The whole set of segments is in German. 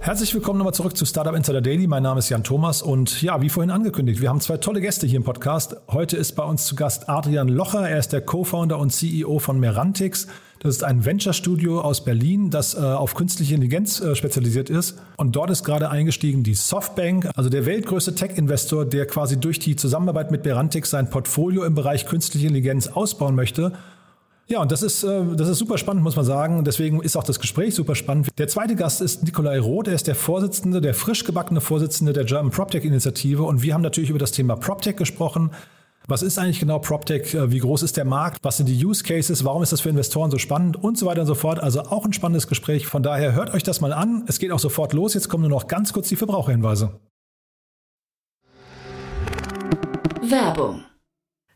Herzlich willkommen nochmal zurück zu Startup Insider Daily. Mein Name ist Jan Thomas und ja, wie vorhin angekündigt, wir haben zwei tolle Gäste hier im Podcast. Heute ist bei uns zu Gast Adrian Locher. Er ist der Co-Founder und CEO von Merantix. Das ist ein Venture-Studio aus Berlin, das äh, auf künstliche Intelligenz äh, spezialisiert ist. Und dort ist gerade eingestiegen die Softbank, also der weltgrößte Tech-Investor, der quasi durch die Zusammenarbeit mit Merantix sein Portfolio im Bereich künstliche Intelligenz ausbauen möchte. Ja, und das ist, äh, das ist super spannend, muss man sagen. Deswegen ist auch das Gespräch super spannend. Der zweite Gast ist Nikolai Roth. Er ist der Vorsitzende, der frisch gebackene Vorsitzende der German PropTech-Initiative. Und wir haben natürlich über das Thema PropTech gesprochen. Was ist eigentlich genau PropTech? Äh, wie groß ist der Markt? Was sind die Use Cases? Warum ist das für Investoren so spannend? Und so weiter und so fort. Also auch ein spannendes Gespräch. Von daher hört euch das mal an. Es geht auch sofort los. Jetzt kommen nur noch ganz kurz die Verbraucherhinweise. Werbung.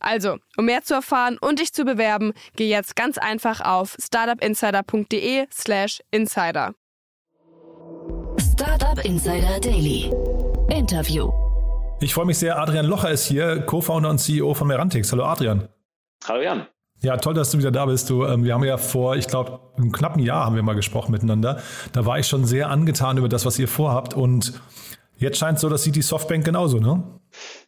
Also, um mehr zu erfahren und dich zu bewerben, geh jetzt ganz einfach auf startupinsider.de/slash insider. Startup Insider Daily. Interview. Ich freue mich sehr. Adrian Locher ist hier, Co-Founder und CEO von Merantix. Hallo Adrian. Hallo Jan. Ja, toll, dass du wieder da bist. Du, ähm, wir haben ja vor, ich glaube, einem knappen Jahr haben wir mal gesprochen miteinander. Da war ich schon sehr angetan über das, was ihr vorhabt. Und jetzt scheint es so, das sieht die Softbank genauso, ne?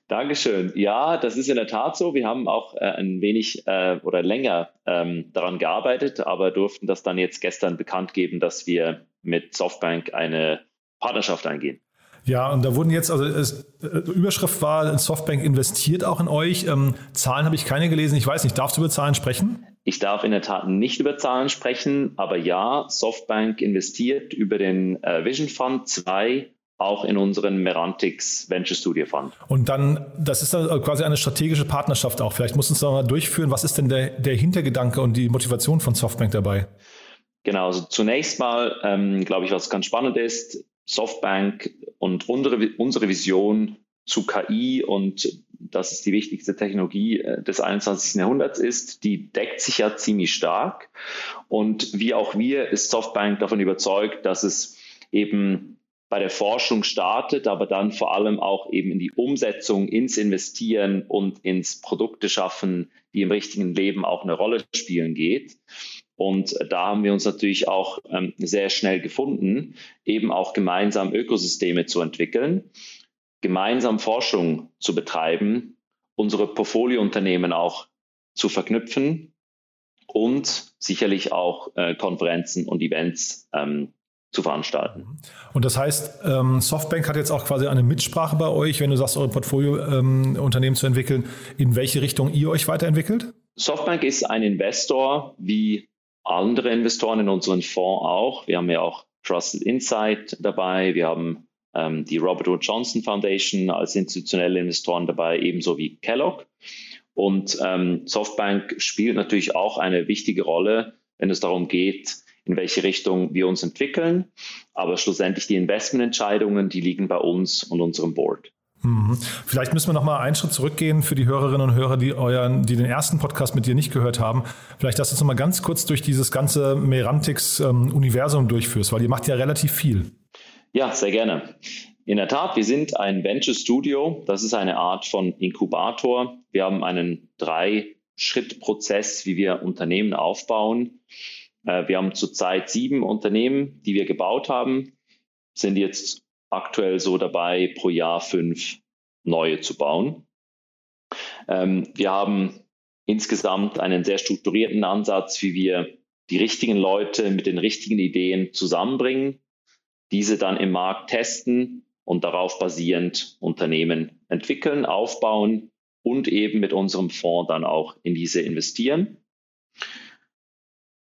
Dankeschön. Ja, das ist in der Tat so. Wir haben auch äh, ein wenig äh, oder länger ähm, daran gearbeitet, aber durften das dann jetzt gestern bekannt geben, dass wir mit Softbank eine Partnerschaft eingehen. Ja, und da wurden jetzt, also es, äh, Überschrift war, Softbank investiert auch in euch. Ähm, Zahlen habe ich keine gelesen. Ich weiß nicht, darfst du über Zahlen sprechen? Ich darf in der Tat nicht über Zahlen sprechen, aber ja, Softbank investiert über den äh, Vision Fund 2 auch in unseren Merantix Venture Studio Fund. Und dann, das ist dann quasi eine strategische Partnerschaft auch. Vielleicht muss uns da mal durchführen. Was ist denn der, der Hintergedanke und die Motivation von Softbank dabei? Genau, also zunächst mal, ähm, glaube ich, was ganz spannend ist, Softbank und unsere, unsere Vision zu KI und das ist die wichtigste Technologie äh, des 21. Jahrhunderts ist, die deckt sich ja ziemlich stark. Und wie auch wir ist Softbank davon überzeugt, dass es eben bei der Forschung startet, aber dann vor allem auch eben in die Umsetzung, ins Investieren und ins Produkte schaffen, die im richtigen Leben auch eine Rolle spielen geht. Und da haben wir uns natürlich auch ähm, sehr schnell gefunden, eben auch gemeinsam Ökosysteme zu entwickeln, gemeinsam Forschung zu betreiben, unsere Portfoliounternehmen auch zu verknüpfen und sicherlich auch äh, Konferenzen und Events ähm, zu veranstalten. Und das heißt, ähm, Softbank hat jetzt auch quasi eine Mitsprache bei euch, wenn du sagst, eure Portfoliounternehmen ähm, zu entwickeln, in welche Richtung ihr euch weiterentwickelt? Softbank ist ein Investor wie andere Investoren in unseren Fonds auch. Wir haben ja auch Trusted Insight dabei. Wir haben ähm, die Robert Wood Johnson Foundation als institutionelle Investoren dabei, ebenso wie Kellogg. Und ähm, Softbank spielt natürlich auch eine wichtige Rolle, wenn es darum geht, in welche Richtung wir uns entwickeln. Aber schlussendlich die Investmententscheidungen, die liegen bei uns und unserem Board. Mhm. Vielleicht müssen wir noch mal einen Schritt zurückgehen für die Hörerinnen und Hörer, die euren, die den ersten Podcast mit dir nicht gehört haben. Vielleicht, dass du uns noch mal ganz kurz durch dieses ganze Merantix-Universum ähm, durchführst, weil ihr macht ja relativ viel. Ja, sehr gerne. In der Tat, wir sind ein Venture Studio. Das ist eine Art von Inkubator. Wir haben einen Drei-Schritt-Prozess, wie wir Unternehmen aufbauen. Äh, wir haben zurzeit sieben Unternehmen, die wir gebaut haben, sind jetzt aktuell so dabei, pro Jahr fünf neue zu bauen. Ähm, wir haben insgesamt einen sehr strukturierten Ansatz, wie wir die richtigen Leute mit den richtigen Ideen zusammenbringen. diese dann im Markt testen und darauf basierend Unternehmen entwickeln, aufbauen und eben mit unserem Fonds dann auch in diese investieren.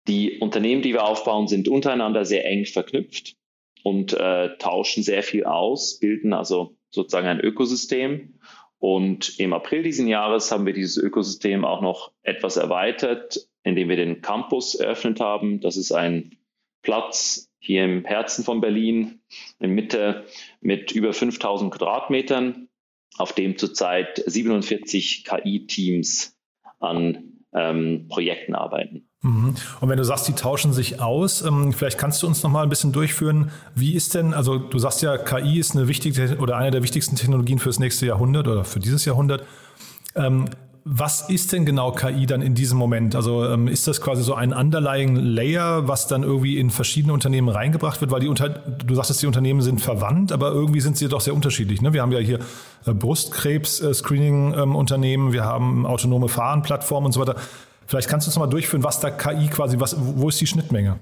Die Unternehmen, die wir aufbauen, sind untereinander sehr eng verknüpft und äh, tauschen sehr viel aus, bilden also sozusagen ein Ökosystem. Und im April diesen Jahres haben wir dieses Ökosystem auch noch etwas erweitert, indem wir den Campus eröffnet haben. Das ist ein Platz hier im Herzen von Berlin, in Mitte mit über 5000 Quadratmetern, auf dem zurzeit 47 KI-Teams an ähm, Projekten arbeiten. Mhm. Und wenn du sagst, die tauschen sich aus, ähm, vielleicht kannst du uns noch mal ein bisschen durchführen, wie ist denn, also du sagst ja, KI ist eine wichtige oder eine der wichtigsten Technologien fürs nächste Jahrhundert oder für dieses Jahrhundert. Ähm, was ist denn genau KI dann in diesem Moment? Also ähm, ist das quasi so ein underlying Layer, was dann irgendwie in verschiedene Unternehmen reingebracht wird? Weil die unter, du sagtest, die Unternehmen sind verwandt, aber irgendwie sind sie doch sehr unterschiedlich. Ne? Wir haben ja hier äh, Brustkrebs-Screening-Unternehmen, ähm, wir haben autonome Fahrenplattformen und so weiter. Vielleicht kannst du uns mal durchführen, was da KI quasi, was, wo ist die Schnittmenge?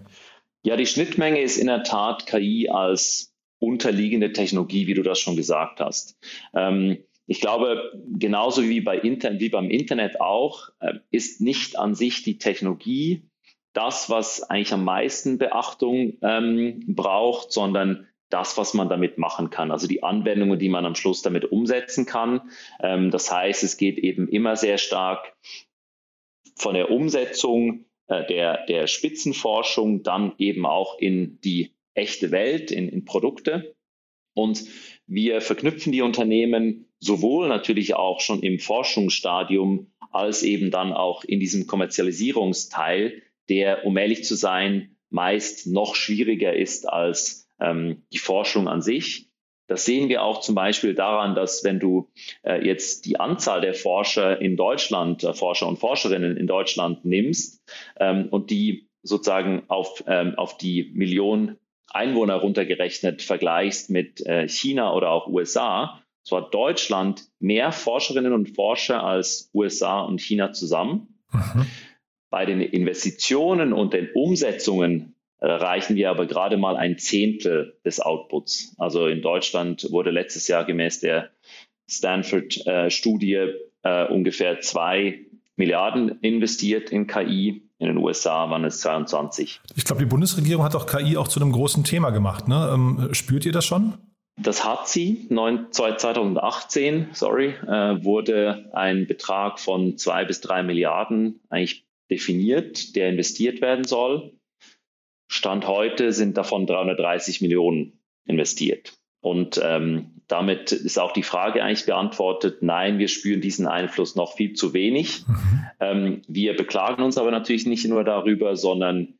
Ja, die Schnittmenge ist in der Tat KI als unterliegende Technologie, wie du das schon gesagt hast. Ähm, ich glaube, genauso wie, bei Inter wie beim Internet auch, äh, ist nicht an sich die Technologie das, was eigentlich am meisten Beachtung ähm, braucht, sondern das, was man damit machen kann, also die Anwendungen, die man am Schluss damit umsetzen kann. Ähm, das heißt, es geht eben immer sehr stark von der Umsetzung äh, der, der Spitzenforschung dann eben auch in die echte Welt, in, in Produkte. Und wir verknüpfen die Unternehmen sowohl natürlich auch schon im Forschungsstadium als eben dann auch in diesem Kommerzialisierungsteil, der, um ehrlich zu sein, meist noch schwieriger ist als ähm, die Forschung an sich. Das sehen wir auch zum Beispiel daran, dass wenn du äh, jetzt die Anzahl der Forscher in Deutschland, äh, Forscher und Forscherinnen in Deutschland nimmst ähm, und die sozusagen auf, ähm, auf die Million Einwohner runtergerechnet vergleichst mit äh, China oder auch USA, so hat Deutschland mehr Forscherinnen und Forscher als USA und China zusammen. Mhm. Bei den Investitionen und den Umsetzungen erreichen wir aber gerade mal ein Zehntel des Outputs. Also in Deutschland wurde letztes Jahr gemäß der Stanford-Studie äh, äh, ungefähr zwei Milliarden investiert in KI. In den USA waren es 22. Ich glaube, die Bundesregierung hat auch KI auch zu einem großen Thema gemacht. Ne? Ähm, spürt ihr das schon? Das hat sie. 2018, sorry, äh, wurde ein Betrag von zwei bis drei Milliarden eigentlich definiert, der investiert werden soll. Stand heute sind davon 330 Millionen investiert. Und ähm, damit ist auch die Frage eigentlich beantwortet, nein, wir spüren diesen Einfluss noch viel zu wenig. Mhm. Ähm, wir beklagen uns aber natürlich nicht nur darüber, sondern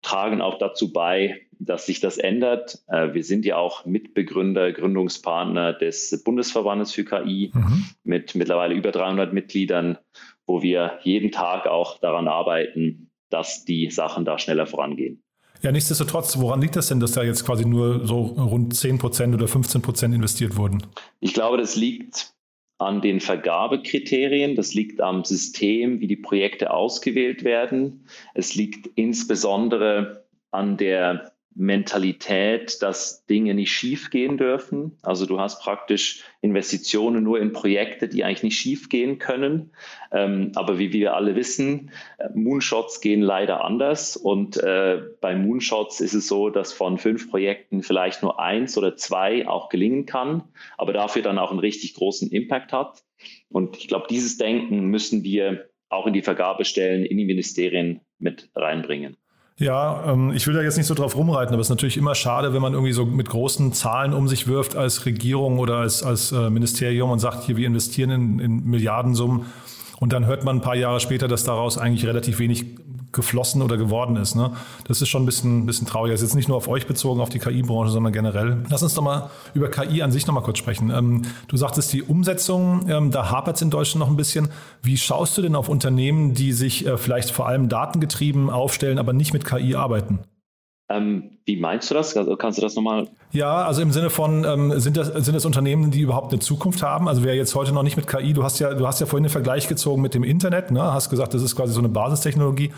tragen auch dazu bei, dass sich das ändert. Äh, wir sind ja auch Mitbegründer, Gründungspartner des Bundesverbandes für KI mhm. mit mittlerweile über 300 Mitgliedern, wo wir jeden Tag auch daran arbeiten, dass die Sachen da schneller vorangehen. Ja, nichtsdestotrotz, woran liegt das denn, dass da jetzt quasi nur so rund 10 Prozent oder 15 Prozent investiert wurden? Ich glaube, das liegt an den Vergabekriterien, das liegt am System, wie die Projekte ausgewählt werden. Es liegt insbesondere an der Mentalität, dass Dinge nicht schief gehen dürfen. Also du hast praktisch Investitionen nur in Projekte, die eigentlich nicht schief gehen können. Ähm, aber wie wir alle wissen, äh, Moonshots gehen leider anders. Und äh, bei Moonshots ist es so, dass von fünf Projekten vielleicht nur eins oder zwei auch gelingen kann, aber dafür dann auch einen richtig großen Impact hat. Und ich glaube, dieses Denken müssen wir auch in die Vergabestellen, in die Ministerien mit reinbringen. Ja, ähm, ich will da jetzt nicht so drauf rumreiten, aber es ist natürlich immer schade, wenn man irgendwie so mit großen Zahlen um sich wirft als Regierung oder als, als äh, Ministerium und sagt, hier, wir investieren in, in Milliardensummen und dann hört man ein paar Jahre später, dass daraus eigentlich relativ wenig geflossen oder geworden ist. Ne? Das ist schon ein bisschen, ein bisschen traurig. Das ist jetzt nicht nur auf euch bezogen, auf die KI-Branche, sondern generell. Lass uns doch mal über KI an sich noch mal kurz sprechen. Ähm, du sagtest, die Umsetzung, ähm, da hapert es in Deutschland noch ein bisschen. Wie schaust du denn auf Unternehmen, die sich äh, vielleicht vor allem datengetrieben aufstellen, aber nicht mit KI arbeiten? Ähm, wie meinst du das? Also kannst du das nochmal? Ja, also im Sinne von, ähm, sind, das, sind das Unternehmen, die überhaupt eine Zukunft haben? Also wer jetzt heute noch nicht mit KI, du hast ja, du hast ja vorhin den Vergleich gezogen mit dem Internet, ne? hast gesagt, das ist quasi so eine Basistechnologie.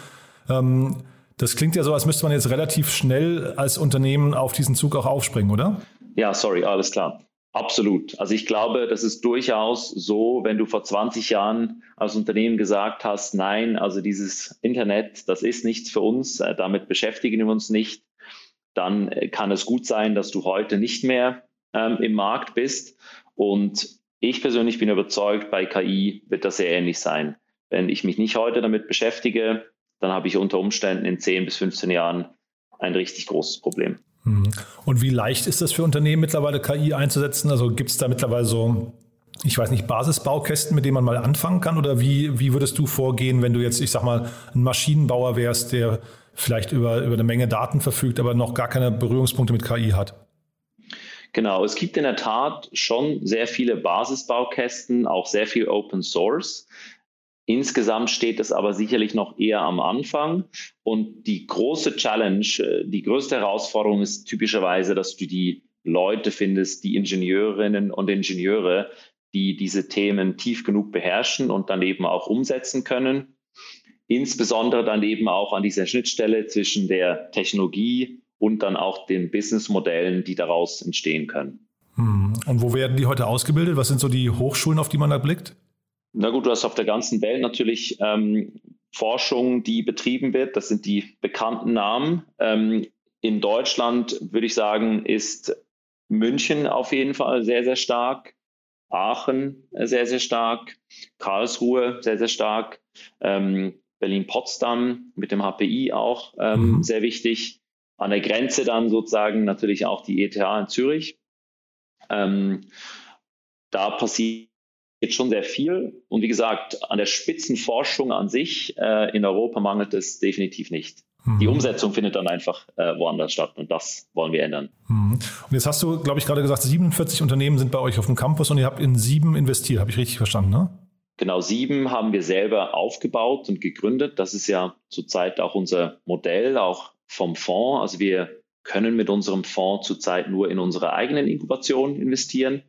Ähm, Das klingt ja so, als müsste man jetzt relativ schnell als Unternehmen auf diesen Zug auch aufspringen, oder? Ja, sorry, alles klar. Absolut. Also ich glaube, das ist durchaus so, wenn du vor 20 Jahren als Unternehmen gesagt hast, nein, also dieses Internet, das ist nichts für uns, äh, damit beschäftigen wir uns nicht, dann äh, kann es gut sein, dass du heute nicht mehr ähm, im Markt bist. Und ich persönlich bin überzeugt, bei KI wird das sehr ähnlich sein. Wenn ich mich nicht heute damit beschäftige, dann habe ich unter Umständen in 10 bis 15 Jahren ein richtig großes Problem. Mhm. Und wie leicht ist das für Unternehmen mittlerweile KI einzusetzen? Also gibt es da mittlerweile so, ich weiß nicht, Basisbaukästen, mit denen man mal anfangen kann? Oder wie, wie würdest du vorgehen, wenn du jetzt, ich sag mal, ein Maschinenbauer wärst, der vielleicht über, über eine Menge Daten verfügt, aber noch gar keine Berührungspunkte mit KI hat? Genau, es gibt in der Tat schon sehr viele Basisbaukästen, auch sehr viel Open Source. Insgesamt steht es aber sicherlich noch eher am Anfang. Und die große Challenge, äh, die größte Herausforderung ist typischerweise, dass du die Leute findest, die Ingenieurinnen und Ingenieure, die diese Themen tief genug beherrschen und dann eben auch umsetzen können. Insbesondere dann eben auch an dieser Schnittstelle zwischen der Technologie und dann auch den Businessmodellen, die daraus entstehen können. Hm. Und wo werden die heute ausgebildet? Was sind so die Hochschulen, auf die man da blickt? Na gut, du hast auf der ganzen Welt natürlich ähm, Forschung, die betrieben wird. Das sind die bekannten Namen. Ähm, in Deutschland würde ich sagen, ist München auf jeden Fall sehr, sehr stark. Aachen sehr, sehr stark. Karlsruhe sehr, sehr stark. Ähm, Berlin-Potsdam mit dem HPI auch ähm, mhm. sehr wichtig. An der Grenze dann sozusagen natürlich auch die ETH in Zürich. Ähm, da passiert jetzt schon sehr viel. Und wie gesagt, an der Spitzenforschung an sich äh, in Europa mangelt es definitiv nicht. Die mhm. Umsetzung findet dann einfach äh, woanders statt und das wollen wir ändern. Mhm. Und jetzt hast du, glaube ich, gerade gesagt, 47 Unternehmen sind bei euch auf dem Campus und ihr habt in sieben investiert. Habe ich richtig verstanden, ne? Genau, sieben haben wir selber aufgebaut und gegründet. Das ist ja zurzeit auch unser Modell, auch vom Fonds. Also wir können mit unserem Fonds zurzeit nur in unsere eigenen Inkubation investieren.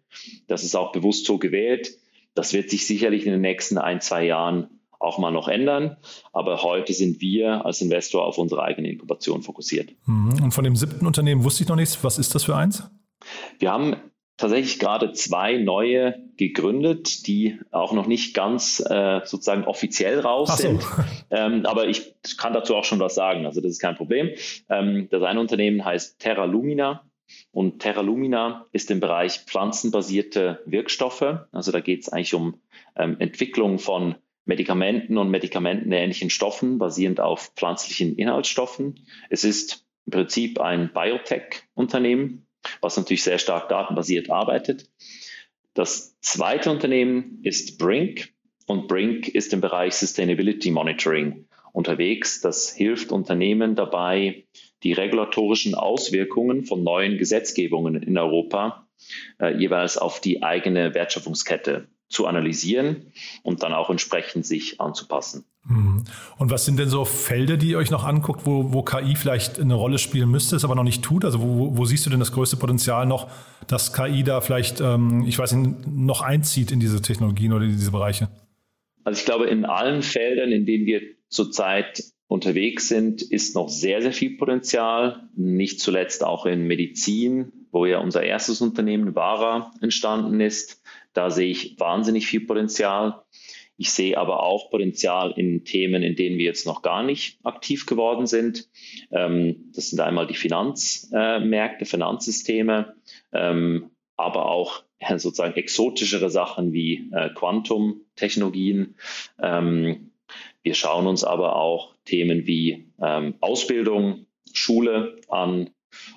Das ist auch bewusst so gewählt. Das wird sich sicherlich in den nächsten ein, zwei Jahren auch mal noch ändern. Aber heute sind wir als Investor auf unsere eigene Inkubation fokussiert. Mhm. Und von dem siebten Unternehmen wusste ich noch nichts. Was ist das für eins? Wir haben tatsächlich gerade zwei neue gegründet, die auch noch nicht ganz äh, sozusagen offiziell raus so. sind. Ähm, aber ich kann dazu auch schon was sagen. Also das ist kein Problem. Ähm, das eine Unternehmen heißt Terra Lumina. Und Terra Lumina ist im Bereich pflanzenbasierte Wirkstoffe. Also da geht es eigentlich um ähm, Entwicklung von Medikamenten und medikamentenähnlichen Stoffen basierend auf pflanzlichen Inhaltsstoffen. Es ist im Prinzip ein Biotech-Unternehmen, was natürlich sehr stark datenbasiert arbeitet. Das zweite Unternehmen ist Brink und Brink ist im Bereich Sustainability Monitoring unterwegs. Das hilft Unternehmen dabei, die regulatorischen Auswirkungen von neuen Gesetzgebungen in Europa äh, jeweils auf die eigene Wertschöpfungskette zu analysieren und dann auch entsprechend sich anzupassen. Mhm. Und was sind denn so Felder, die ihr euch noch anguckt, wo, wo KI vielleicht eine Rolle spielen müsste, es aber noch nicht tut? Also wo, wo siehst du denn das größte Potenzial noch, dass KI da vielleicht, ähm, ich weiß nicht, noch einzieht in diese Technologien oder in diese Bereiche? Also ich glaube, in allen Feldern, in denen wir zurzeit unterwegs sind, ist noch sehr, sehr viel Potenzial. Nicht zuletzt auch in Medizin, wo ja unser erstes Unternehmen Vara entstanden ist. Da sehe ich wahnsinnig viel Potenzial. Ich sehe aber auch Potenzial in Themen, in denen wir jetzt noch gar nicht aktiv geworden sind. Ähm, das sind einmal die Finanzmärkte, Finanzsysteme, ähm, aber auch sozusagen exotischere Sachen wie äh, Quantum-Technologien. Ähm, wir schauen uns aber auch Themen wie ähm, Ausbildung, Schule an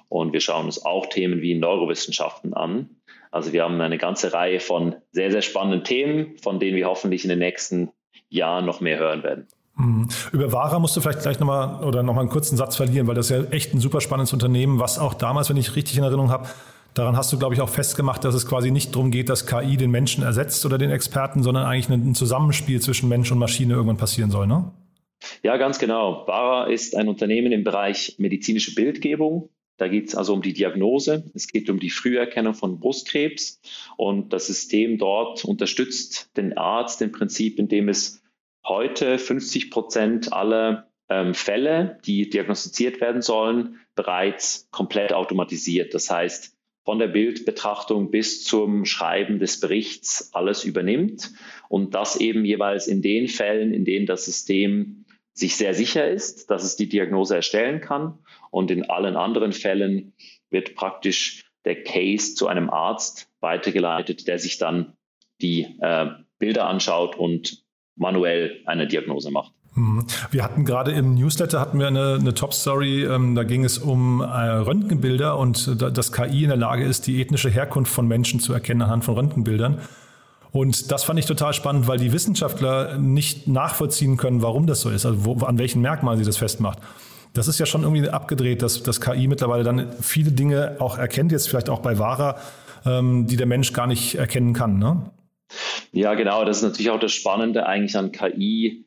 und wir schauen uns auch Themen wie Neurowissenschaften an. Also wir haben eine ganze Reihe von sehr, sehr spannenden Themen, von denen wir hoffentlich in den nächsten Jahren noch mehr hören werden. Mhm. Über Vara musst du vielleicht gleich nochmal oder nochmal einen kurzen Satz verlieren, weil das ja echt ein super spannendes Unternehmen, was auch damals, wenn ich richtig in Erinnerung habe, daran hast du, glaube ich, auch festgemacht, dass es quasi nicht darum geht, dass KI den Menschen ersetzt oder den Experten, sondern eigentlich ein Zusammenspiel zwischen Mensch und Maschine irgendwann passieren soll, ne? Ja, ganz genau. Vara ist ein Unternehmen im Bereich medizinische Bildgebung. Da geht es also um die Diagnose. Es geht um die Früherkennung von Brustkrebs. Und das System dort unterstützt den Arzt im Prinzip, indem es heute 50 Prozent aller ähm, Fälle, die diagnostiziert werden sollen, bereits komplett automatisiert. Das heißt, von der Bildbetrachtung bis zum Schreiben des Berichts alles übernimmt und das eben jeweils in den Fällen, in denen das System sich sehr sicher ist, dass es die Diagnose erstellen kann und in allen anderen Fällen wird praktisch der Case zu einem Arzt weitergeleitet, der sich dann die äh, Bilder anschaut und manuell eine Diagnose macht. Mhm. Wir hatten gerade im Newsletter hatten wir eine, eine Top-Story, ähm, da ging es um äh, Röntgenbilder und da, dass KI in der Lage ist, die ethnische Herkunft von Menschen zu erkennen anhand von Röntgenbildern. Und das fand ich total spannend, weil die Wissenschaftler nicht nachvollziehen können, warum das so ist, also wo, an welchen Merkmalen sie das festmacht. Das ist ja schon irgendwie abgedreht, dass das KI mittlerweile dann viele Dinge auch erkennt, jetzt vielleicht auch bei Vara, ähm, die der Mensch gar nicht erkennen kann. Ne? Ja, genau. Das ist natürlich auch das Spannende eigentlich an KI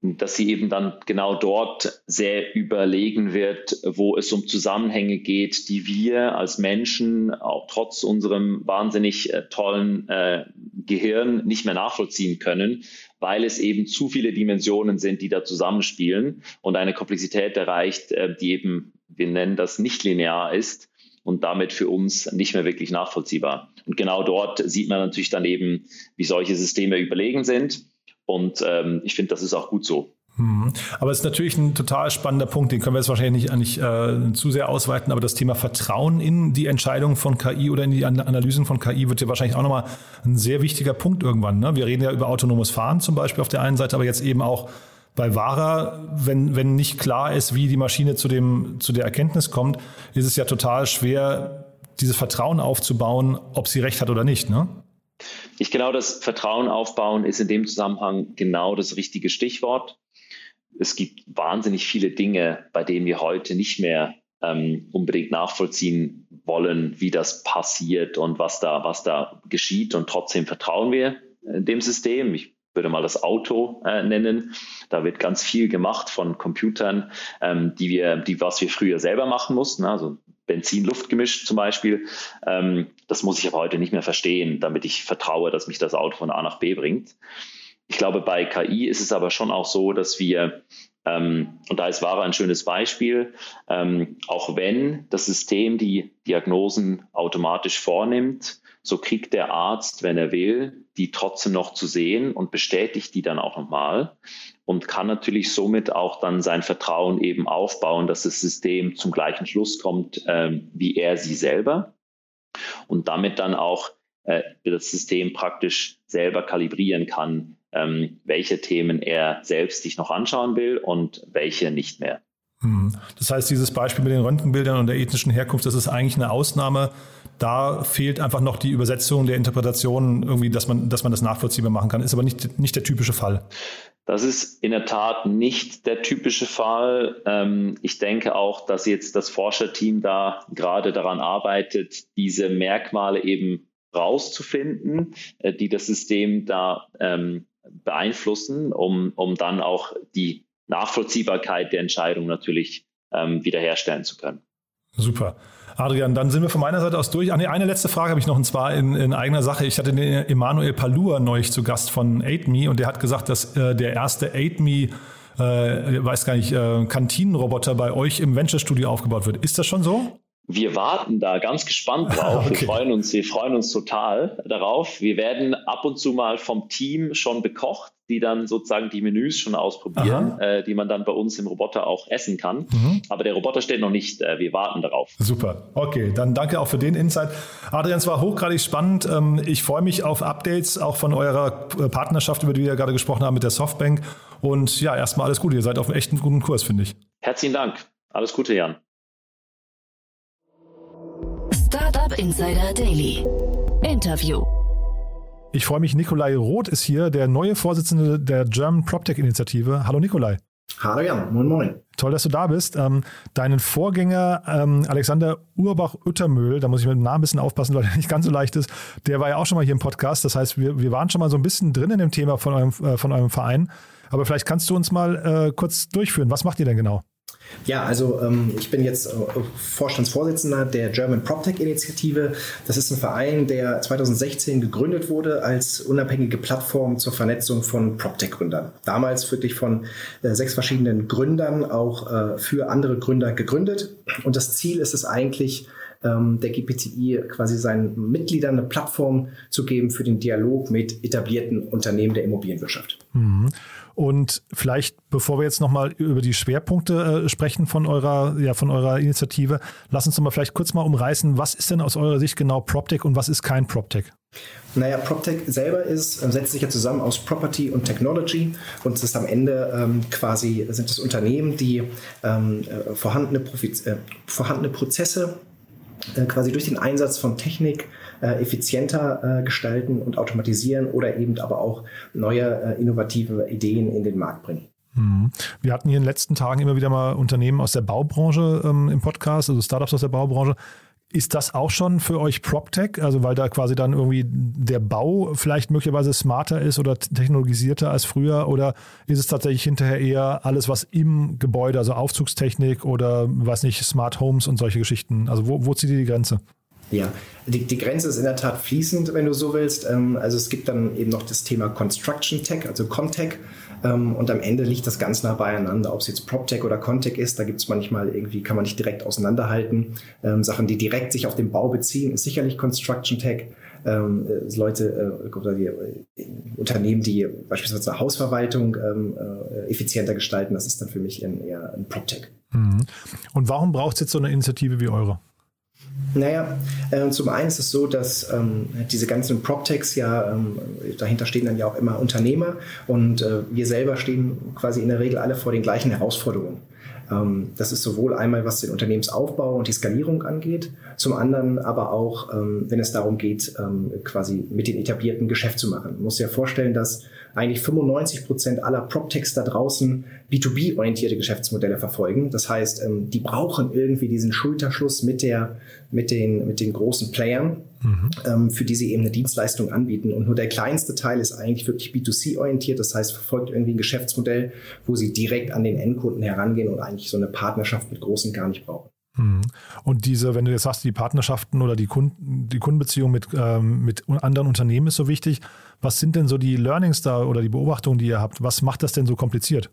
dass sie eben dann genau dort sehr überlegen wird, wo es um Zusammenhänge geht, die wir als Menschen auch trotz unserem wahnsinnig äh, tollen äh, Gehirn nicht mehr nachvollziehen können, weil es eben zu viele Dimensionen sind, die da zusammenspielen und eine Komplexität erreicht, äh, die eben, wir nennen das nicht linear ist und damit für uns nicht mehr wirklich nachvollziehbar. Und genau dort sieht man natürlich dann eben, wie solche Systeme überlegen sind und ähm, ich finde, das ist auch gut so. Mhm. Aber es ist natürlich ein total spannender Punkt, den können wir jetzt wahrscheinlich nicht, nicht äh, zu sehr ausweiten, aber das Thema Vertrauen in die Entscheidung von KI oder in die Analysen von KI wird ja wahrscheinlich auch nochmal ein sehr wichtiger Punkt irgendwann. Ne? Wir reden ja über autonomes Fahren zum Beispiel auf der einen Seite, aber jetzt eben auch bei Vara, wenn, wenn nicht klar ist, wie die Maschine zu, dem, zu der Erkenntnis kommt, ist es ja total schwer, dieses Vertrauen aufzubauen, ob sie recht hat oder nicht. Ne? Ich genau das Vertrauen aufbauen ist in dem Zusammenhang genau das richtige Stichwort. Es gibt wahnsinnig viele Dinge, bei denen wir heute nicht mehr ähm, unbedingt nachvollziehen wollen, wie das passiert und was da, was da geschieht. Und trotzdem vertrauen wir äh, dem System. Ich würde mal das Auto äh, nennen. Da wird ganz viel gemacht von Computern, ähm, die wir, die, was wir früher selber machen mussten. Also Benzin-Luft-Gemisch zum Beispiel. Ähm, das muss ich aber heute nicht mehr verstehen, damit ich vertraue, dass mich das Auto von A nach B bringt. Ich glaube, bei KI ist es aber schon auch so, dass wir, ähm, und da ist Vara ein schönes Beispiel, ähm, auch wenn das System die Diagnosen automatisch vornimmt, so kriegt der Arzt, wenn er will, die trotzdem noch zu sehen und bestätigt die dann auch nochmal und kann natürlich somit auch dann sein Vertrauen eben aufbauen, dass das System zum gleichen Schluss kommt ähm, wie er sie selber und damit dann auch äh, das System praktisch selber kalibrieren kann, ähm, welche Themen er selbst sich noch anschauen will und welche nicht mehr. Hm. Das heißt, dieses Beispiel mit den Röntgenbildern und der ethnischen Herkunft, das ist eigentlich eine Ausnahme. Da fehlt einfach noch die Übersetzung der Interpretation, irgendwie, dass man, dass man das nachvollziehbar machen kann. Ist aber nicht, nicht der typische Fall. Das ist in der Tat nicht der typische Fall. Ähm, ich denke auch, dass jetzt das Forscherteam da gerade daran arbeitet, diese Merkmale eben rauszufinden, äh, die das System da ähm, beeinflussen, um, um dann auch die Nachvollziehbarkeit der Entscheidung natürlich ähm, wiederherstellen zu können. Super. Adrian, dann sind wir von meiner Seite aus durch. eine letzte Frage habe ich noch, und zwar in, in eigener Sache. Ich hatte den Emanuel Palua neulich zu Gast von AidMe und der hat gesagt, dass äh, der erste AidMe, äh, weiß gar nicht, äh, Kantinenroboter bei euch im Venture Studio aufgebaut wird. Ist das schon so? Wir warten da ganz gespannt drauf. Okay. Wir freuen uns, wir freuen uns total darauf. Wir werden ab und zu mal vom Team schon bekocht, die dann sozusagen die Menüs schon ausprobieren, äh, die man dann bei uns im Roboter auch essen kann. Mhm. Aber der Roboter steht noch nicht. Äh, wir warten darauf. Super. Okay, dann danke auch für den Insight. Adrian, es war hochgradig spannend. Ähm, ich freue mich auf Updates auch von eurer äh, Partnerschaft, über die wir gerade gesprochen haben mit der Softbank. Und ja, erstmal alles Gute. Ihr seid auf einem echt guten Kurs, finde ich. Herzlichen Dank. Alles Gute, Jan. Startup Insider Daily. Interview. Ich freue mich, Nikolai Roth ist hier, der neue Vorsitzende der German PropTech-Initiative. Hallo Nikolai. Hallo Jan, moin moin. Toll, dass du da bist. Ähm, deinen Vorgänger ähm, Alexander Urbach-Uttermühl, da muss ich mit dem Namen ein bisschen aufpassen, weil er nicht ganz so leicht ist, der war ja auch schon mal hier im Podcast. Das heißt, wir, wir waren schon mal so ein bisschen drin in dem Thema von eurem, äh, von eurem Verein. Aber vielleicht kannst du uns mal äh, kurz durchführen. Was macht ihr denn genau? Ja, also ähm, ich bin jetzt äh, Vorstandsvorsitzender der German PropTech-Initiative. Das ist ein Verein, der 2016 gegründet wurde als unabhängige Plattform zur Vernetzung von PropTech-Gründern. Damals wirklich von äh, sechs verschiedenen Gründern auch äh, für andere Gründer gegründet. Und das Ziel ist es eigentlich, ähm, der GPTI quasi seinen Mitgliedern eine Plattform zu geben für den Dialog mit etablierten Unternehmen der Immobilienwirtschaft. Mhm. Und vielleicht, bevor wir jetzt nochmal über die Schwerpunkte äh, sprechen von eurer, ja, von eurer Initiative, lass uns doch mal vielleicht kurz mal umreißen, was ist denn aus eurer Sicht genau PropTech und was ist kein PropTech? Naja, PropTech selber ist, äh, setzt sich ja zusammen aus Property und Technology und es ist am Ende ähm, quasi, sind es Unternehmen, die ähm, äh, vorhandene, Profiz äh, vorhandene Prozesse äh, quasi durch den Einsatz von Technik äh, effizienter äh, gestalten und automatisieren oder eben aber auch neue innovative Ideen in den Markt bringen. Mhm. Wir hatten hier in den letzten Tagen immer wieder mal Unternehmen aus der Baubranche ähm, im Podcast, also Startups aus der Baubranche. Ist das auch schon für euch PropTech? Also weil da quasi dann irgendwie der Bau vielleicht möglicherweise smarter ist oder technologisierter als früher? Oder ist es tatsächlich hinterher eher alles, was im Gebäude, also Aufzugstechnik oder weiß nicht, Smart Homes und solche Geschichten? Also wo, wo zieht ihr die Grenze? Ja, die, die Grenze ist in der Tat fließend, wenn du so willst. Ähm, also es gibt dann eben noch das Thema Construction Tech, also Comtech. Ähm, und am Ende liegt das ganz nah beieinander, ob es jetzt PropTech oder Contech ist. Da gibt es manchmal irgendwie, kann man nicht direkt auseinanderhalten. Ähm, Sachen, die direkt sich auf den Bau beziehen, ist sicherlich Construction Tech. Äh, Leute, äh, äh, Unternehmen, die beispielsweise eine Hausverwaltung äh, effizienter gestalten, das ist dann für mich eher ein PropTech. Mhm. Und warum braucht es jetzt so eine Initiative wie eure? Naja, äh, zum einen ist es so, dass ähm, diese ganzen PropTechs ja, ähm, dahinter stehen dann ja auch immer Unternehmer und äh, wir selber stehen quasi in der Regel alle vor den gleichen Herausforderungen. Ähm, das ist sowohl einmal, was den Unternehmensaufbau und die Skalierung angeht, zum anderen aber auch, ähm, wenn es darum geht, ähm, quasi mit den etablierten Geschäft zu machen. Man muss sich ja vorstellen, dass eigentlich 95 Prozent aller PropTechs da draußen B2B-orientierte Geschäftsmodelle verfolgen. Das heißt, die brauchen irgendwie diesen Schulterschluss mit, der, mit, den, mit den großen Playern, mhm. für die sie eben eine Dienstleistung anbieten. Und nur der kleinste Teil ist eigentlich wirklich B2C-orientiert. Das heißt, verfolgt irgendwie ein Geschäftsmodell, wo sie direkt an den Endkunden herangehen und eigentlich so eine Partnerschaft mit Großen gar nicht brauchen. Mhm. Und diese, wenn du jetzt sagst, die Partnerschaften oder die, Kunden, die Kundenbeziehung mit, ähm, mit anderen Unternehmen ist so wichtig. Was sind denn so die Learnings da oder die Beobachtungen, die ihr habt? Was macht das denn so kompliziert?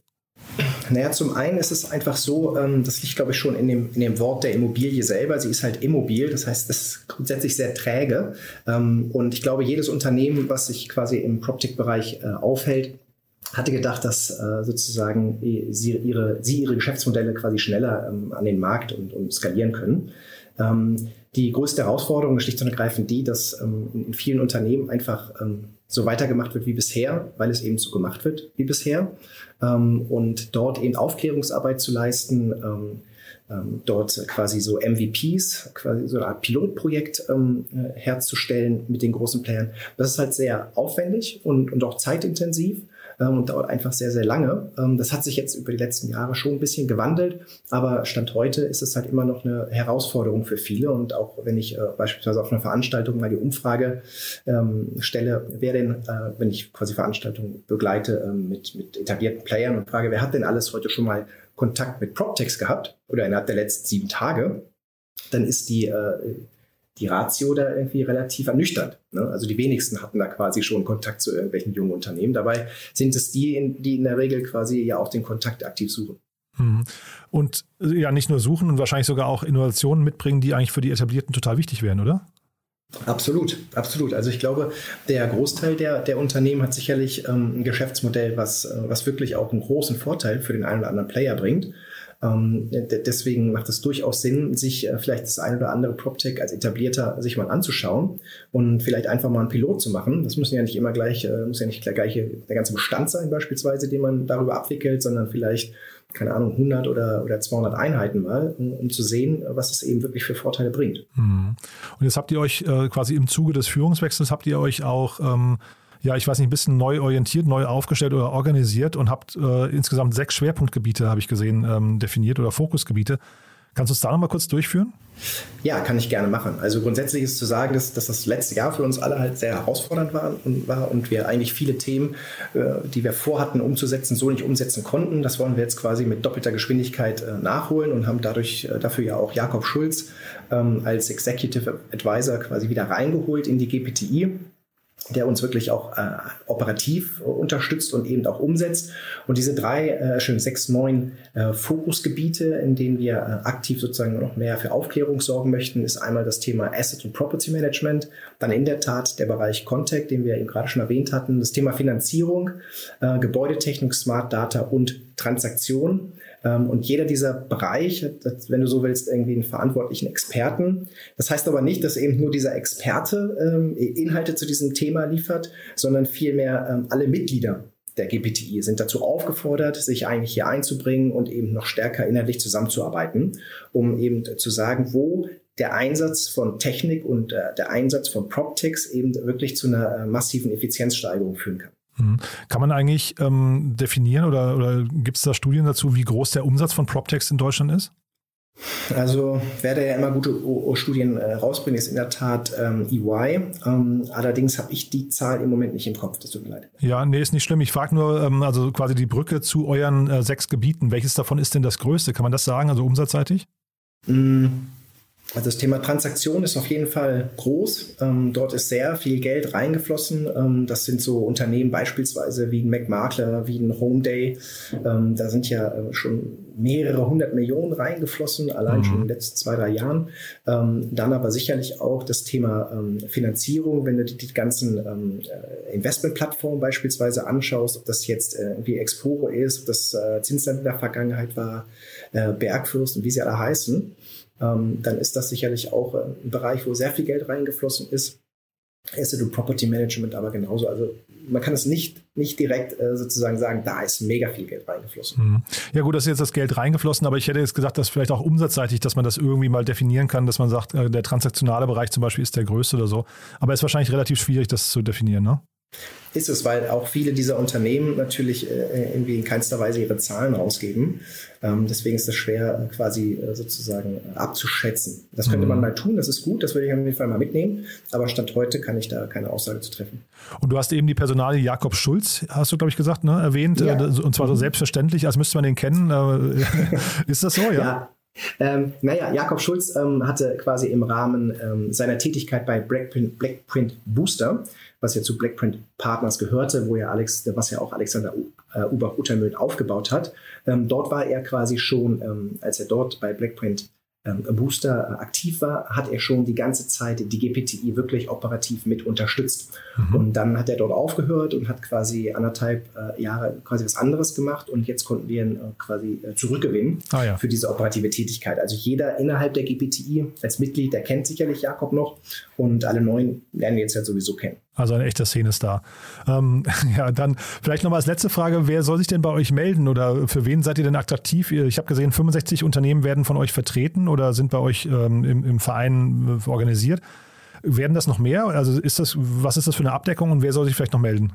Naja, zum einen ist es einfach so, ähm, das liegt, glaube ich, schon in dem, in dem Wort der Immobilie selber. Sie ist halt immobil, das heißt, es ist grundsätzlich sehr träge. Ähm, und ich glaube, jedes Unternehmen, was sich quasi im PropTech-Bereich äh, aufhält, hatte gedacht, dass äh, sozusagen sie ihre, sie ihre Geschäftsmodelle quasi schneller ähm, an den Markt und, und skalieren können. Ähm, die größte Herausforderung ist schlicht und ergreifend die, dass ähm, in vielen Unternehmen einfach so weitergemacht wird wie bisher, weil es eben so gemacht wird wie bisher. Und dort eben Aufklärungsarbeit zu leisten, dort quasi so MVPs, quasi so eine Art Pilotprojekt äh, herzustellen mit den großen Playern. Das ist halt sehr aufwendig und, und auch zeitintensiv und dauert einfach sehr, sehr lange. Ähm, das hat sich jetzt über die letzten Jahre schon ein bisschen gewandelt, aber Stand heute ist es halt immer noch eine Herausforderung für viele. Und auch wenn ich äh, beispielsweise auf einer Veranstaltung mal die Umfrage ähm, stelle, wer denn, äh, wenn ich quasi Veranstaltungen begleite ähm, mit, mit etablierten Playern und frage, wer hat denn alles heute schon mal Kontakt mit PropTechs gehabt oder innerhalb der letzten sieben Tage, dann ist die äh, die Ratio da irgendwie relativ ernüchternd. Ne? Also die wenigsten hatten da quasi schon Kontakt zu irgendwelchen jungen Unternehmen. Dabei sind es die, die in der Regel quasi ja auch den Kontakt aktiv suchen. Mhm. Und äh, ja, nicht nur suchen und wahrscheinlich sogar auch Innovationen mitbringen, die eigentlich für die Etablierten total wichtig wären, oder? Absolut, absolut. Also ich glaube, der Großteil der, der Unternehmen hat sicherlich ähm, ein Geschäftsmodell, was, äh, was wirklich auch einen großen Vorteil für den einen oder anderen Player bringt. Ähm, deswegen macht es durchaus Sinn, sich äh, vielleicht das ein oder andere PropTech als etablierter sich mal anzuschauen und vielleicht einfach mal einen Pilot zu machen. Das müssen ja nicht immer gleich, äh, muss ja nicht gleich der ganze Bestand sein beispielsweise, den man darüber abwickelt, sondern vielleicht keine Ahnung, 100 oder, oder 200 Einheiten mal, um, um, zu sehen, was es eben wirklich für Vorteile bringt. Mhm. Und jetzt habt ihr euch äh, quasi im Zuge des Führungswechsels, habt ihr euch auch ähm, ja, ich weiß nicht, ein bisschen neu orientiert, neu aufgestellt oder organisiert und habt äh, insgesamt sechs Schwerpunktgebiete, habe ich gesehen, ähm, definiert oder Fokusgebiete. Kannst du es da nochmal kurz durchführen? Ja, kann ich gerne machen. Also grundsätzlich ist zu sagen, dass, dass das letzte Jahr für uns alle halt sehr herausfordernd war und, war und wir eigentlich viele Themen, äh, die wir vorhatten umzusetzen, so nicht umsetzen konnten. Das wollen wir jetzt quasi mit doppelter Geschwindigkeit äh, nachholen und haben dadurch äh, dafür ja auch Jakob Schulz ähm, als Executive Advisor quasi wieder reingeholt in die GPTI der uns wirklich auch äh, operativ unterstützt und eben auch umsetzt. Und diese drei, äh, schon sechs, neun äh, Fokusgebiete, in denen wir äh, aktiv sozusagen noch mehr für Aufklärung sorgen möchten, ist einmal das Thema Asset und Property Management, dann in der Tat der Bereich Contact, den wir eben gerade schon erwähnt hatten, das Thema Finanzierung, äh, Gebäudetechnik, Smart Data und Transaktion. Ähm, und jeder dieser Bereiche, wenn du so willst, irgendwie einen verantwortlichen Experten. Das heißt aber nicht, dass eben nur dieser Experte ähm, Inhalte zu diesem Thema liefert, sondern vielmehr ähm, alle Mitglieder der GPTI sind dazu aufgefordert, sich eigentlich hier einzubringen und eben noch stärker inhaltlich zusammenzuarbeiten, um eben zu sagen, wo der Einsatz von Technik und äh, der Einsatz von PropTechs eben wirklich zu einer äh, massiven Effizienzsteigerung führen kann. Mhm. Kann man eigentlich ähm, definieren oder, oder gibt es da Studien dazu, wie groß der Umsatz von PropTechs in Deutschland ist? Also, wer da ja immer gute Studien äh, rausbringt, ist in der Tat ähm, EY. Ähm, allerdings habe ich die Zahl im Moment nicht im Kopf, das tut mir leid. Ja, nee, ist nicht schlimm. Ich frage nur, ähm, also quasi die Brücke zu euren äh, sechs Gebieten. Welches davon ist denn das größte? Kann man das sagen, also umsatzseitig? Mm. Also das Thema Transaktion ist auf jeden Fall groß. Ähm, dort ist sehr viel Geld reingeflossen. Ähm, das sind so Unternehmen beispielsweise wie ein McMakler, wie ein Homeday. Ähm, da sind ja äh, schon mehrere hundert Millionen reingeflossen, allein mhm. schon in den letzten zwei, drei Jahren. Ähm, dann aber sicherlich auch das Thema ähm, Finanzierung, wenn du die, die ganzen ähm, äh, Investmentplattformen beispielsweise anschaust, ob das jetzt äh, wie Exporo ist, ob das äh, Zinsland in der Vergangenheit war, äh, Bergfürst und wie sie alle heißen ähm, dann ist das sicherlich auch äh, ein Bereich, wo sehr viel Geld reingeflossen ist. Asset und Property Management aber genauso. Also man kann es nicht, nicht direkt äh, sozusagen sagen, da ist mega viel Geld reingeflossen. Mhm. Ja gut, das ist jetzt das Geld reingeflossen, aber ich hätte jetzt gesagt, dass vielleicht auch umsatzseitig, dass man das irgendwie mal definieren kann, dass man sagt, äh, der transaktionale Bereich zum Beispiel ist der größte oder so. Aber es ist wahrscheinlich relativ schwierig, das zu definieren, ne? Ist es, weil auch viele dieser Unternehmen natürlich äh, irgendwie in keinster Weise ihre Zahlen rausgeben. Ähm, deswegen ist es schwer, äh, quasi äh, sozusagen abzuschätzen. Das könnte mhm. man mal tun, das ist gut, das würde ich auf jeden Fall mal mitnehmen. Aber Stand heute kann ich da keine Aussage zu treffen. Und du hast eben die Personalie Jakob Schulz, hast du, glaube ich, gesagt, ne, erwähnt. Ja. Und zwar so mhm. selbstverständlich, als müsste man den kennen. ist das so, ja? Ja, ähm, naja, Jakob Schulz ähm, hatte quasi im Rahmen ähm, seiner Tätigkeit bei Blackprint, Blackprint Booster, was ja zu Blackprint Partners gehörte, wo ja Alex, was ja auch Alexander äh, Ubach-Uttermühlen aufgebaut hat. Ähm, dort war er quasi schon, ähm, als er dort bei Blackprint Booster äh, aktiv war, hat er schon die ganze Zeit die GPTI wirklich operativ mit unterstützt. Mhm. Und dann hat er dort aufgehört und hat quasi anderthalb äh, Jahre quasi was anderes gemacht und jetzt konnten wir ihn äh, quasi zurückgewinnen ah, ja. für diese operative Tätigkeit. Also jeder innerhalb der GPTI als Mitglied, der kennt sicherlich Jakob noch und alle neuen lernen wir jetzt ja sowieso kennen. Also ein echter Szenestar. Ähm, ja, dann vielleicht nochmal als letzte Frage, wer soll sich denn bei euch melden oder für wen seid ihr denn attraktiv? Ich habe gesehen, 65 Unternehmen werden von euch vertreten oder sind bei euch ähm, im, im Verein äh, organisiert. Werden das noch mehr? Also ist das, was ist das für eine Abdeckung und wer soll sich vielleicht noch melden?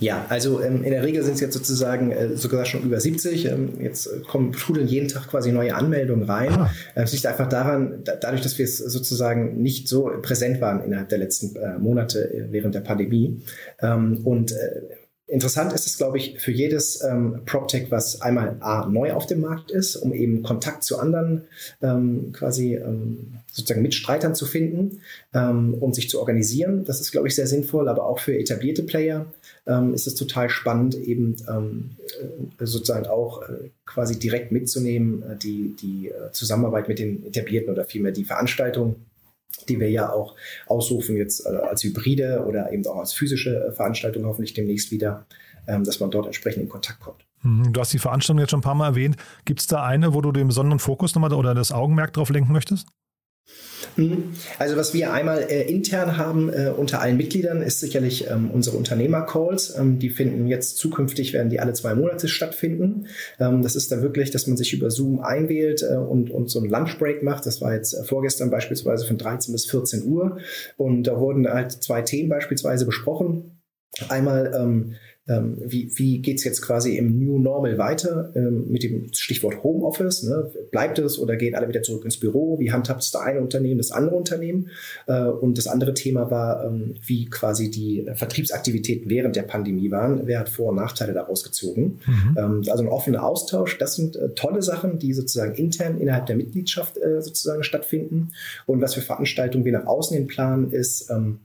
Ja, also ähm, in der Regel sind es jetzt sozusagen äh, sogar schon über 70. Ähm, jetzt kommen trudeln jeden Tag quasi neue Anmeldungen rein. Ah. Äh, liegt einfach daran, da, dadurch, dass wir es sozusagen nicht so präsent waren innerhalb der letzten äh, Monate äh, während der Pandemie. Ähm, und äh, Interessant ist es, glaube ich, für jedes ähm, PropTech, was einmal A, neu auf dem Markt ist, um eben Kontakt zu anderen ähm, quasi ähm, sozusagen Mitstreitern zu finden ähm, und sich zu organisieren. Das ist, glaube ich, sehr sinnvoll, aber auch für etablierte Player ähm, ist es total spannend, eben ähm, äh, sozusagen auch äh, quasi direkt mitzunehmen, äh, die, die äh, Zusammenarbeit mit den etablierten oder vielmehr die Veranstaltung die wir ja auch ausrufen jetzt äh, als Hybride oder eben auch als physische äh, Veranstaltung hoffentlich demnächst wieder, ähm, dass man dort entsprechend in Kontakt kommt. Mhm. Du hast die Veranstaltung jetzt schon ein paar Mal erwähnt. Gibt es da eine, wo du den besonderen Fokus nochmal oder das Augenmerk drauf lenken möchtest? Mhm. Also was wir einmal äh, intern haben äh, unter allen Mitgliedern ist sicherlich ähm, unsere Unternehmer-Calls. Ähm, die finden jetzt zukünftig, werden die alle zwei Monate stattfinden. Ähm, das ist dann wirklich, dass man sich über Zoom einwählt äh, und, und so einen Lunchbreak macht. Das war jetzt äh, vorgestern beispielsweise von 13 bis 14 Uhr. Und da wurden halt zwei Themen beispielsweise besprochen. Einmal ähm, ähm, wie, wie geht es jetzt quasi im New Normal weiter ähm, mit dem Stichwort Homeoffice? Ne? Bleibt es oder gehen alle wieder zurück ins Büro? Wie handhabt es das eine Unternehmen, das andere Unternehmen? Äh, und das andere Thema war, ähm, wie quasi die Vertriebsaktivitäten während der Pandemie waren. Wer hat Vor- und Nachteile daraus gezogen? Mhm. Ähm, also ein offener Austausch, das sind äh, tolle Sachen, die sozusagen intern innerhalb der Mitgliedschaft äh, sozusagen stattfinden. Und was für Veranstaltungen wir nach außen hin planen, ist, ähm,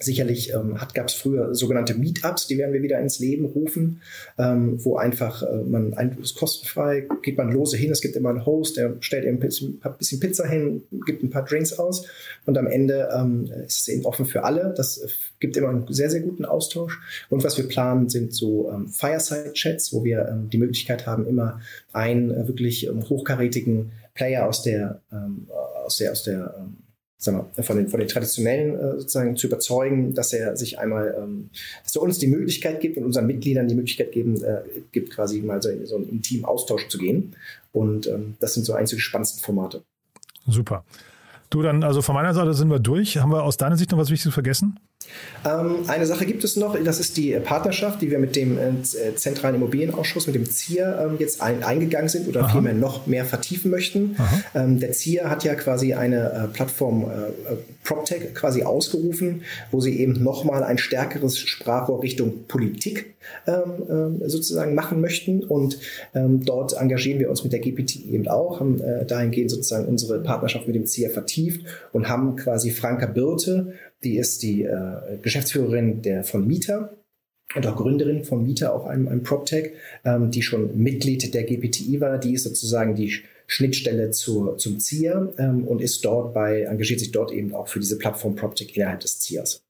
Sicherlich ähm, gab es früher sogenannte Meetups, die werden wir wieder ins Leben rufen, ähm, wo einfach äh, man ein, ist kostenfrei, geht man lose hin, es gibt immer einen Host, der stellt eben ein bisschen, Pizza hin, gibt ein paar Drinks aus und am Ende ähm, ist es eben offen für alle. Das äh, gibt immer einen sehr, sehr guten Austausch. Und was wir planen, sind so ähm, Fireside-Chats, wo wir ähm, die Möglichkeit haben, immer einen äh, wirklich ähm, hochkarätigen Player aus der, ähm, aus der, aus der ähm, sagen wir, von den, von den traditionellen äh, sozusagen zu überzeugen, dass er sich einmal, ähm, dass er uns die Möglichkeit gibt und unseren Mitgliedern die Möglichkeit geben, äh, gibt, quasi mal so, in so einen intimen Austausch zu gehen. Und ähm, das sind so eins der spannendsten Formate. Super. Du, dann, also von meiner Seite sind wir durch. Haben wir aus deiner Sicht noch was Wichtiges vergessen? Ähm, eine Sache gibt es noch, das ist die Partnerschaft, die wir mit dem äh, Zentralen Immobilienausschuss, mit dem ZIA ähm, jetzt ein, eingegangen sind oder Aha. vielmehr noch mehr vertiefen möchten. Ähm, der ZIA hat ja quasi eine äh, Plattform äh, äh, PropTech quasi ausgerufen, wo sie eben nochmal ein stärkeres Sprachrohr Richtung Politik ähm, äh, sozusagen machen möchten. Und ähm, dort engagieren wir uns mit der GPT eben auch, haben äh, dahingehend sozusagen unsere Partnerschaft mit dem ZIA vertieft und haben quasi Franka Birte die ist die äh, Geschäftsführerin der, von Mieter und auch Gründerin von Mieter, auch einem, einem PropTech, ähm, die schon Mitglied der GPTI war. Die ist sozusagen die Schnittstelle zur, zum ZIA ähm, und ist dort bei, engagiert sich dort eben auch für diese Plattform PropTech innerhalb des ZIAs.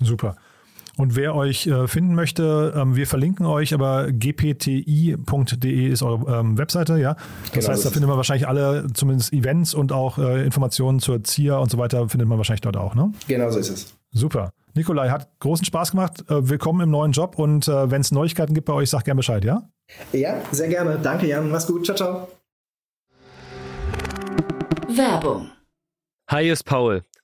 Super. Und wer euch äh, finden möchte, ähm, wir verlinken euch, aber gpti.de ist eure ähm, Webseite, ja. Das genau, heißt, da findet man wahrscheinlich alle, zumindest Events und auch äh, Informationen zur ZIA und so weiter, findet man wahrscheinlich dort auch, ne? Genau so ist es. Super. Nikolai, hat großen Spaß gemacht. Äh, willkommen im neuen Job und wenn es Neuigkeiten gibt bei euch, sag gerne Bescheid, ja? Ja, sehr gerne. Danke, Jan. Mach's gut. Ciao, ciao. Werbung. Hi, ist Paul.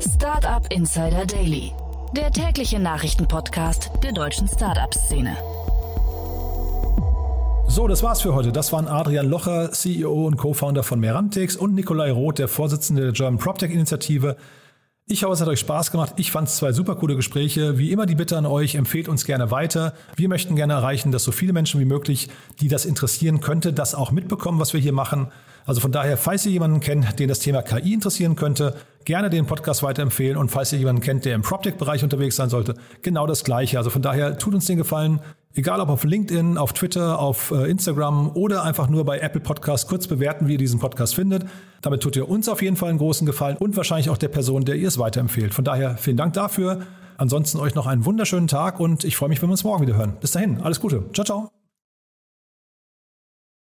Startup Insider Daily, der tägliche Nachrichtenpodcast der deutschen Startup-Szene. So, das war's für heute. Das waren Adrian Locher, CEO und Co-Founder von Merantix und Nikolai Roth, der Vorsitzende der German PropTech-Initiative. Ich hoffe, es hat euch Spaß gemacht. Ich fand es zwei super coole Gespräche. Wie immer die Bitte an euch, empfehlt uns gerne weiter. Wir möchten gerne erreichen, dass so viele Menschen wie möglich, die das interessieren könnte, das auch mitbekommen, was wir hier machen. Also von daher, falls ihr jemanden kennt, den das Thema KI interessieren könnte, gerne den Podcast weiterempfehlen und falls ihr jemanden kennt, der im PropTech-Bereich unterwegs sein sollte, genau das Gleiche. Also von daher, tut uns den Gefallen, egal ob auf LinkedIn, auf Twitter, auf äh, Instagram oder einfach nur bei Apple Podcasts kurz bewerten, wie ihr diesen Podcast findet. Damit tut ihr uns auf jeden Fall einen großen Gefallen und wahrscheinlich auch der Person, der ihr es weiterempfehlt. Von daher, vielen Dank dafür. Ansonsten euch noch einen wunderschönen Tag und ich freue mich, wenn wir uns morgen wieder hören. Bis dahin, alles Gute. Ciao, ciao.